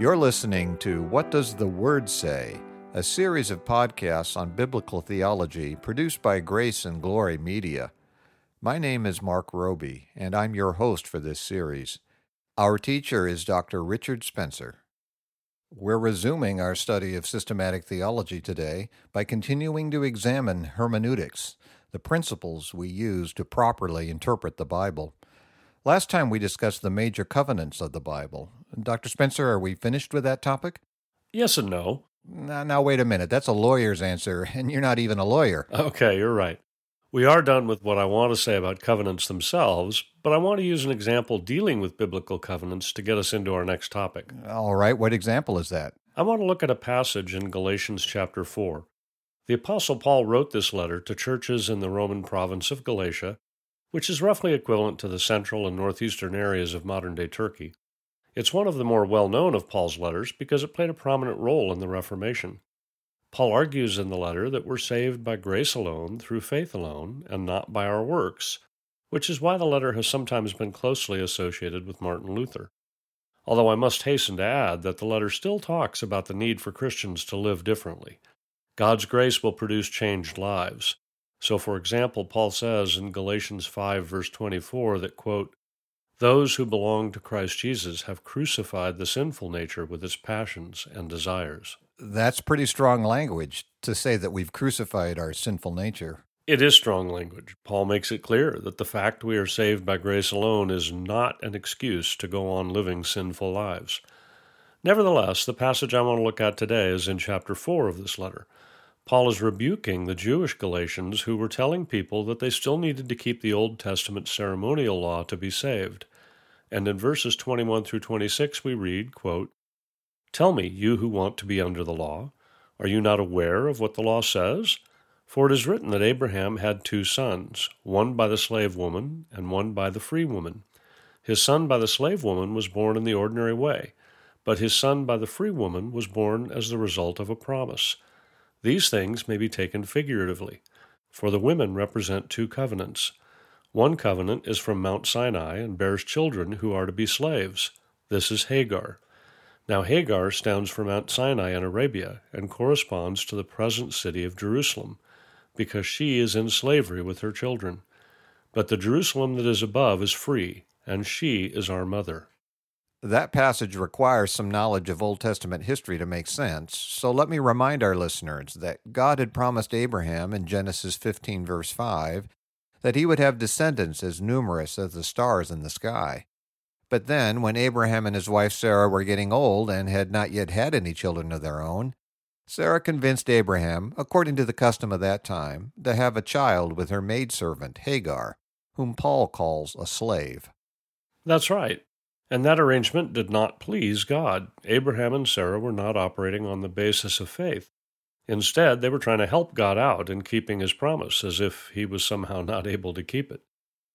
You're listening to What Does the Word Say? a series of podcasts on biblical theology produced by Grace and Glory Media. My name is Mark Roby, and I'm your host for this series. Our teacher is Dr. Richard Spencer. We're resuming our study of systematic theology today by continuing to examine hermeneutics, the principles we use to properly interpret the Bible. Last time we discussed the major covenants of the Bible. Dr. Spencer, are we finished with that topic? Yes and no. Now, now, wait a minute. That's a lawyer's answer, and you're not even a lawyer. Okay, you're right. We are done with what I want to say about covenants themselves, but I want to use an example dealing with biblical covenants to get us into our next topic. All right, what example is that? I want to look at a passage in Galatians chapter 4. The Apostle Paul wrote this letter to churches in the Roman province of Galatia which is roughly equivalent to the central and northeastern areas of modern day Turkey. It's one of the more well known of Paul's letters because it played a prominent role in the Reformation. Paul argues in the letter that we're saved by grace alone, through faith alone, and not by our works, which is why the letter has sometimes been closely associated with Martin Luther. Although I must hasten to add that the letter still talks about the need for Christians to live differently. God's grace will produce changed lives, so, for example, Paul says in Galatians 5, verse 24, that, quote, those who belong to Christ Jesus have crucified the sinful nature with its passions and desires. That's pretty strong language to say that we've crucified our sinful nature. It is strong language. Paul makes it clear that the fact we are saved by grace alone is not an excuse to go on living sinful lives. Nevertheless, the passage I want to look at today is in chapter 4 of this letter. Paul is rebuking the Jewish Galatians who were telling people that they still needed to keep the Old Testament ceremonial law to be saved. And in verses 21 through 26 we read, quote, Tell me, you who want to be under the law, are you not aware of what the law says? For it is written that Abraham had two sons, one by the slave woman and one by the free woman. His son by the slave woman was born in the ordinary way, but his son by the free woman was born as the result of a promise. These things may be taken figuratively, for the women represent two covenants. One covenant is from Mount Sinai and bears children who are to be slaves. This is Hagar. Now, Hagar stands for Mount Sinai in Arabia and corresponds to the present city of Jerusalem, because she is in slavery with her children. But the Jerusalem that is above is free, and she is our mother. That passage requires some knowledge of Old Testament history to make sense, so let me remind our listeners that God had promised Abraham in Genesis 15, verse 5, that he would have descendants as numerous as the stars in the sky. But then, when Abraham and his wife Sarah were getting old and had not yet had any children of their own, Sarah convinced Abraham, according to the custom of that time, to have a child with her maidservant, Hagar, whom Paul calls a slave. That's right. And that arrangement did not please God. Abraham and Sarah were not operating on the basis of faith. Instead, they were trying to help God out in keeping his promise, as if he was somehow not able to keep it.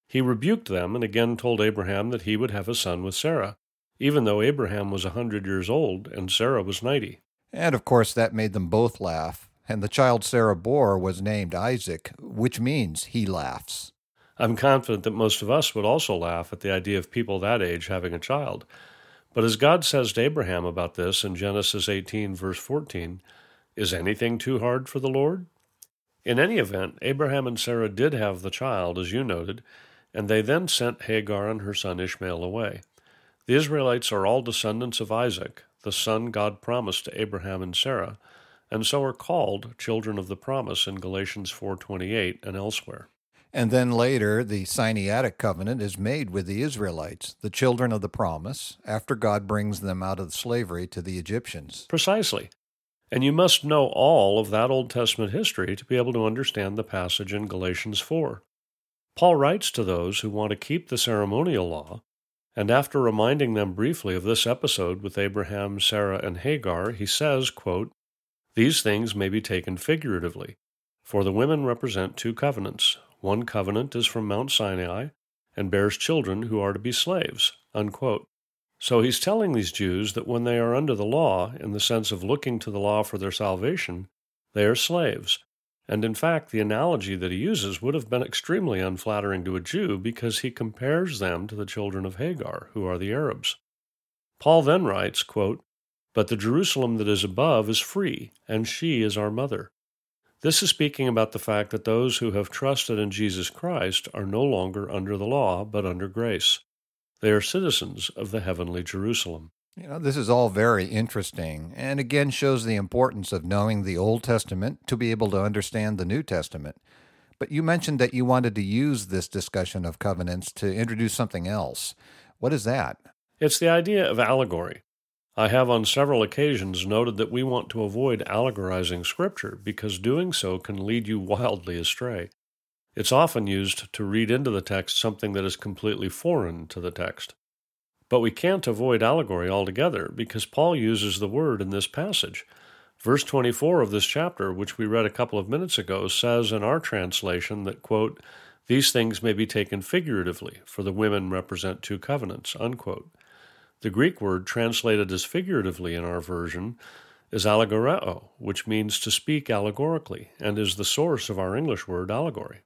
He rebuked them and again told Abraham that he would have a son with Sarah, even though Abraham was a hundred years old and Sarah was ninety. And of course, that made them both laugh, and the child Sarah bore was named Isaac, which means he laughs. I'm confident that most of us would also laugh at the idea of people that age having a child. But as God says to Abraham about this in Genesis 18, verse 14, is anything too hard for the Lord? In any event, Abraham and Sarah did have the child, as you noted, and they then sent Hagar and her son Ishmael away. The Israelites are all descendants of Isaac, the son God promised to Abraham and Sarah, and so are called children of the promise in Galatians 4:28 and elsewhere. And then later, the Sinaitic covenant is made with the Israelites, the children of the promise, after God brings them out of slavery to the Egyptians. Precisely. And you must know all of that Old Testament history to be able to understand the passage in Galatians 4. Paul writes to those who want to keep the ceremonial law, and after reminding them briefly of this episode with Abraham, Sarah, and Hagar, he says, quote, These things may be taken figuratively, for the women represent two covenants, one covenant is from Mount Sinai and bears children who are to be slaves. Unquote. So he's telling these Jews that when they are under the law, in the sense of looking to the law for their salvation, they are slaves. And in fact, the analogy that he uses would have been extremely unflattering to a Jew because he compares them to the children of Hagar, who are the Arabs. Paul then writes, quote, But the Jerusalem that is above is free, and she is our mother. This is speaking about the fact that those who have trusted in Jesus Christ are no longer under the law, but under grace. They are citizens of the heavenly Jerusalem. You know, this is all very interesting and again shows the importance of knowing the Old Testament to be able to understand the New Testament. But you mentioned that you wanted to use this discussion of covenants to introduce something else. What is that? It's the idea of allegory. I have on several occasions noted that we want to avoid allegorizing Scripture because doing so can lead you wildly astray. It's often used to read into the text something that is completely foreign to the text. But we can't avoid allegory altogether because Paul uses the word in this passage. Verse 24 of this chapter, which we read a couple of minutes ago, says in our translation that, quote, these things may be taken figuratively, for the women represent two covenants, unquote. The Greek word translated as figuratively in our version is allegoreo, which means to speak allegorically, and is the source of our English word allegory.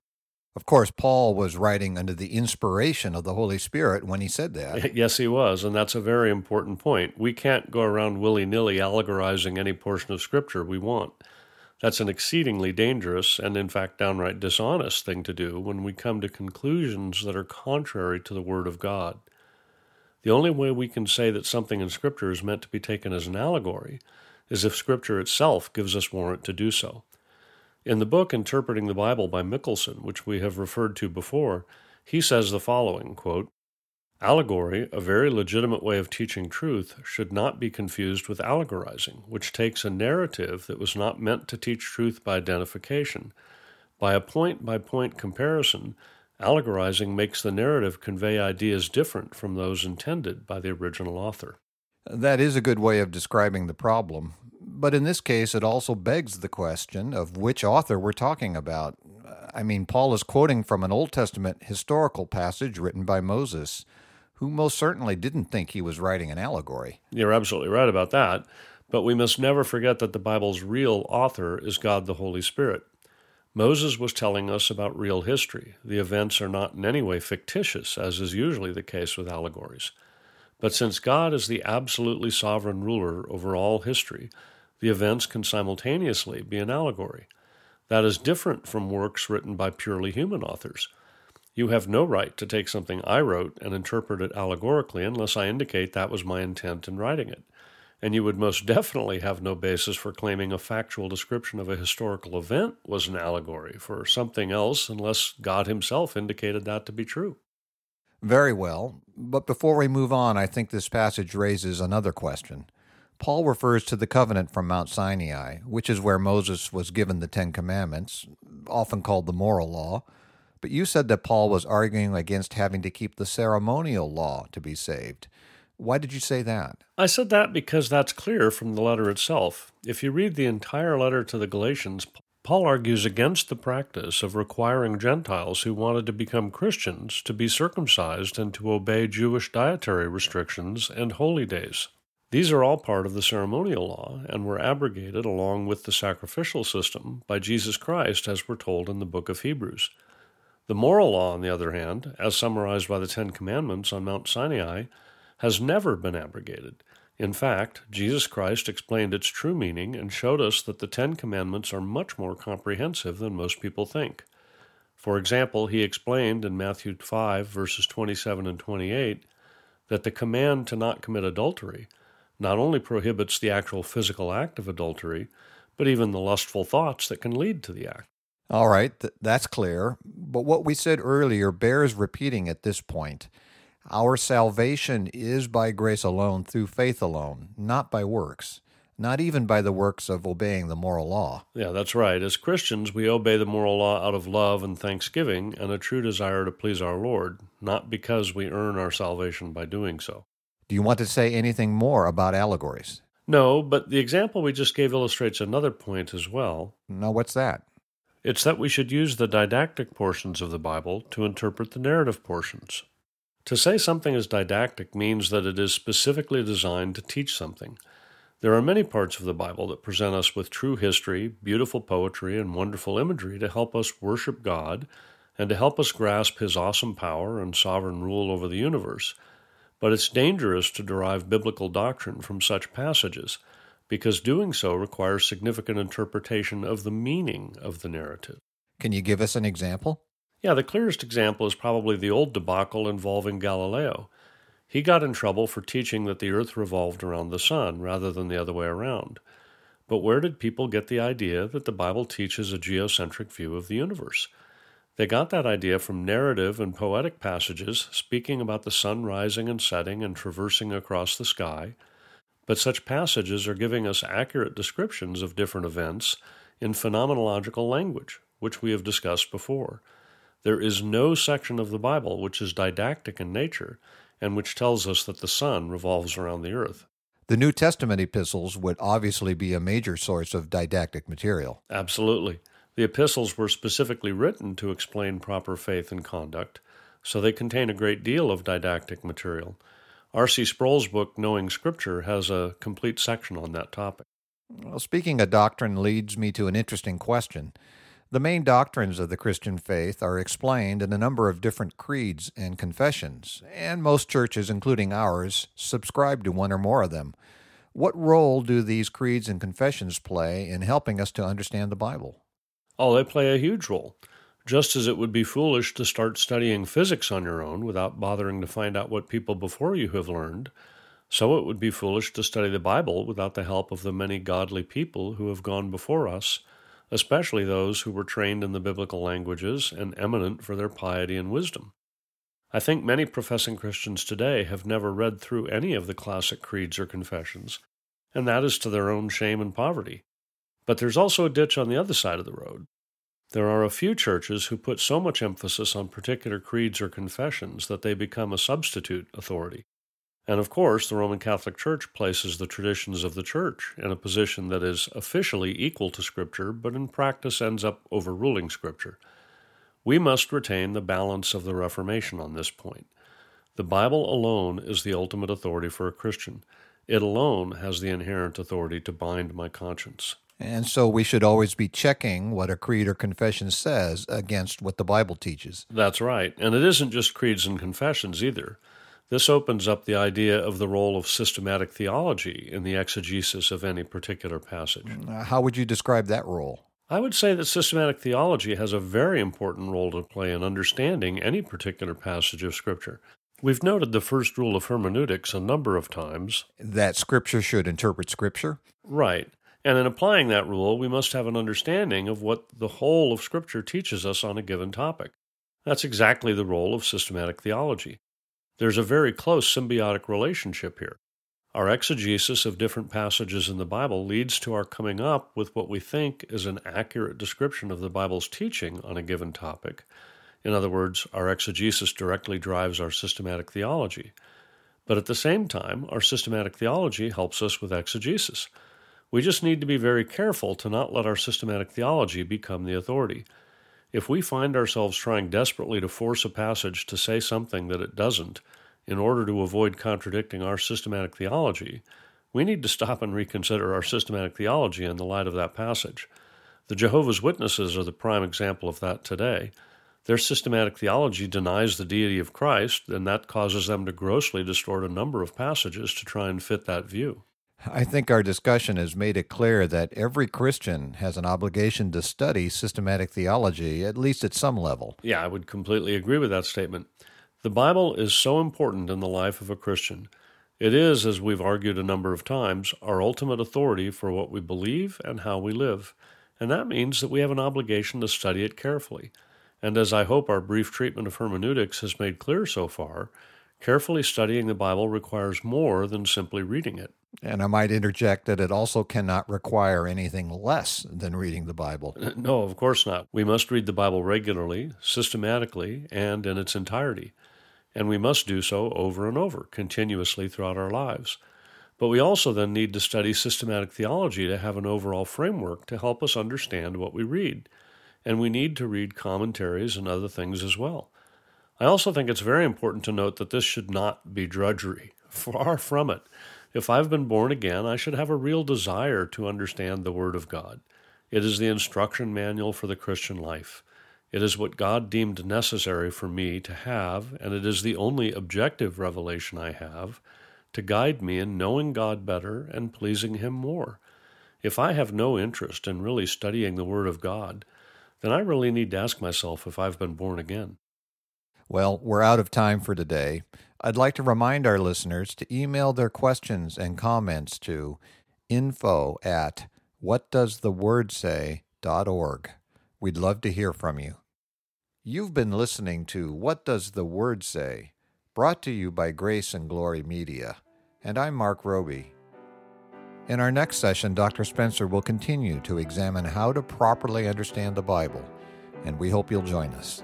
Of course, Paul was writing under the inspiration of the Holy Spirit when he said that. Yes, he was, and that's a very important point. We can't go around willy nilly allegorizing any portion of Scripture we want. That's an exceedingly dangerous and, in fact, downright dishonest thing to do when we come to conclusions that are contrary to the Word of God. The only way we can say that something in Scripture is meant to be taken as an allegory is if Scripture itself gives us warrant to do so. In the book Interpreting the Bible by Mickelsen, which we have referred to before, he says the following quote, Allegory, a very legitimate way of teaching truth, should not be confused with allegorizing, which takes a narrative that was not meant to teach truth by identification. By a point by point comparison, allegorizing makes the narrative convey ideas different from those intended by the original author. That is a good way of describing the problem. But in this case, it also begs the question of which author we're talking about. I mean, Paul is quoting from an Old Testament historical passage written by Moses, who most certainly didn't think he was writing an allegory. You're absolutely right about that. But we must never forget that the Bible's real author is God the Holy Spirit. Moses was telling us about real history. The events are not in any way fictitious, as is usually the case with allegories. But since God is the absolutely sovereign ruler over all history, the events can simultaneously be an allegory. That is different from works written by purely human authors. You have no right to take something I wrote and interpret it allegorically unless I indicate that was my intent in writing it. And you would most definitely have no basis for claiming a factual description of a historical event was an allegory for something else unless God Himself indicated that to be true. Very well. But before we move on, I think this passage raises another question. Paul refers to the covenant from Mount Sinai, which is where Moses was given the Ten Commandments, often called the moral law. But you said that Paul was arguing against having to keep the ceremonial law to be saved. Why did you say that? I said that because that's clear from the letter itself. If you read the entire letter to the Galatians, Paul argues against the practice of requiring Gentiles who wanted to become Christians to be circumcised and to obey Jewish dietary restrictions and holy days. These are all part of the ceremonial law and were abrogated along with the sacrificial system by Jesus Christ, as we're told in the book of Hebrews. The moral law, on the other hand, as summarized by the Ten Commandments on Mount Sinai, has never been abrogated. In fact, Jesus Christ explained its true meaning and showed us that the Ten Commandments are much more comprehensive than most people think. For example, he explained in Matthew 5, verses 27 and 28, that the command to not commit adultery not only prohibits the actual physical act of adultery, but even the lustful thoughts that can lead to the act. All right, th- that's clear. But what we said earlier bears repeating at this point. Our salvation is by grace alone, through faith alone, not by works, not even by the works of obeying the moral law. Yeah, that's right. As Christians, we obey the moral law out of love and thanksgiving and a true desire to please our Lord, not because we earn our salvation by doing so. Do you want to say anything more about allegories? No, but the example we just gave illustrates another point as well. Now, what's that? It's that we should use the didactic portions of the Bible to interpret the narrative portions. To say something is didactic means that it is specifically designed to teach something. There are many parts of the Bible that present us with true history, beautiful poetry, and wonderful imagery to help us worship God and to help us grasp His awesome power and sovereign rule over the universe. But it's dangerous to derive biblical doctrine from such passages, because doing so requires significant interpretation of the meaning of the narrative. Can you give us an example? Yeah, the clearest example is probably the old debacle involving Galileo. He got in trouble for teaching that the earth revolved around the sun rather than the other way around. But where did people get the idea that the Bible teaches a geocentric view of the universe? They got that idea from narrative and poetic passages speaking about the sun rising and setting and traversing across the sky. But such passages are giving us accurate descriptions of different events in phenomenological language, which we have discussed before. There is no section of the Bible which is didactic in nature and which tells us that the sun revolves around the earth. The New Testament epistles would obviously be a major source of didactic material. Absolutely. The epistles were specifically written to explain proper faith and conduct, so they contain a great deal of didactic material. R.C. Sproul's book, Knowing Scripture, has a complete section on that topic. Well, speaking of doctrine leads me to an interesting question. The main doctrines of the Christian faith are explained in a number of different creeds and confessions, and most churches, including ours, subscribe to one or more of them. What role do these creeds and confessions play in helping us to understand the Bible? Oh, they play a huge role. Just as it would be foolish to start studying physics on your own without bothering to find out what people before you have learned, so it would be foolish to study the Bible without the help of the many godly people who have gone before us especially those who were trained in the biblical languages and eminent for their piety and wisdom. I think many professing Christians today have never read through any of the classic creeds or confessions, and that is to their own shame and poverty. But there's also a ditch on the other side of the road. There are a few churches who put so much emphasis on particular creeds or confessions that they become a substitute authority. And of course, the Roman Catholic Church places the traditions of the Church in a position that is officially equal to Scripture, but in practice ends up overruling Scripture. We must retain the balance of the Reformation on this point. The Bible alone is the ultimate authority for a Christian. It alone has the inherent authority to bind my conscience. And so we should always be checking what a creed or confession says against what the Bible teaches. That's right. And it isn't just creeds and confessions either. This opens up the idea of the role of systematic theology in the exegesis of any particular passage. Uh, how would you describe that role? I would say that systematic theology has a very important role to play in understanding any particular passage of Scripture. We've noted the first rule of hermeneutics a number of times. That Scripture should interpret Scripture? Right. And in applying that rule, we must have an understanding of what the whole of Scripture teaches us on a given topic. That's exactly the role of systematic theology. There's a very close symbiotic relationship here. Our exegesis of different passages in the Bible leads to our coming up with what we think is an accurate description of the Bible's teaching on a given topic. In other words, our exegesis directly drives our systematic theology. But at the same time, our systematic theology helps us with exegesis. We just need to be very careful to not let our systematic theology become the authority. If we find ourselves trying desperately to force a passage to say something that it doesn't, in order to avoid contradicting our systematic theology, we need to stop and reconsider our systematic theology in the light of that passage. The Jehovah's Witnesses are the prime example of that today. Their systematic theology denies the deity of Christ, and that causes them to grossly distort a number of passages to try and fit that view. I think our discussion has made it clear that every Christian has an obligation to study systematic theology, at least at some level. Yeah, I would completely agree with that statement. The Bible is so important in the life of a Christian. It is, as we've argued a number of times, our ultimate authority for what we believe and how we live. And that means that we have an obligation to study it carefully. And as I hope our brief treatment of hermeneutics has made clear so far, carefully studying the Bible requires more than simply reading it. And I might interject that it also cannot require anything less than reading the Bible. Uh, no, of course not. We must read the Bible regularly, systematically, and in its entirety. And we must do so over and over, continuously throughout our lives. But we also then need to study systematic theology to have an overall framework to help us understand what we read. And we need to read commentaries and other things as well. I also think it's very important to note that this should not be drudgery. Far from it. If I've been born again, I should have a real desire to understand the Word of God. It is the instruction manual for the Christian life. It is what God deemed necessary for me to have, and it is the only objective revelation I have to guide me in knowing God better and pleasing Him more. If I have no interest in really studying the Word of God, then I really need to ask myself if I've been born again. Well, we're out of time for today. I'd like to remind our listeners to email their questions and comments to info at whatdoesthewordsay.org. We'd love to hear from you. You've been listening to What Does the Word Say? brought to you by Grace and Glory Media. And I'm Mark Roby. In our next session, Dr. Spencer will continue to examine how to properly understand the Bible, and we hope you'll join us.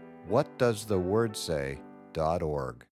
whatdoesthewordsay.org.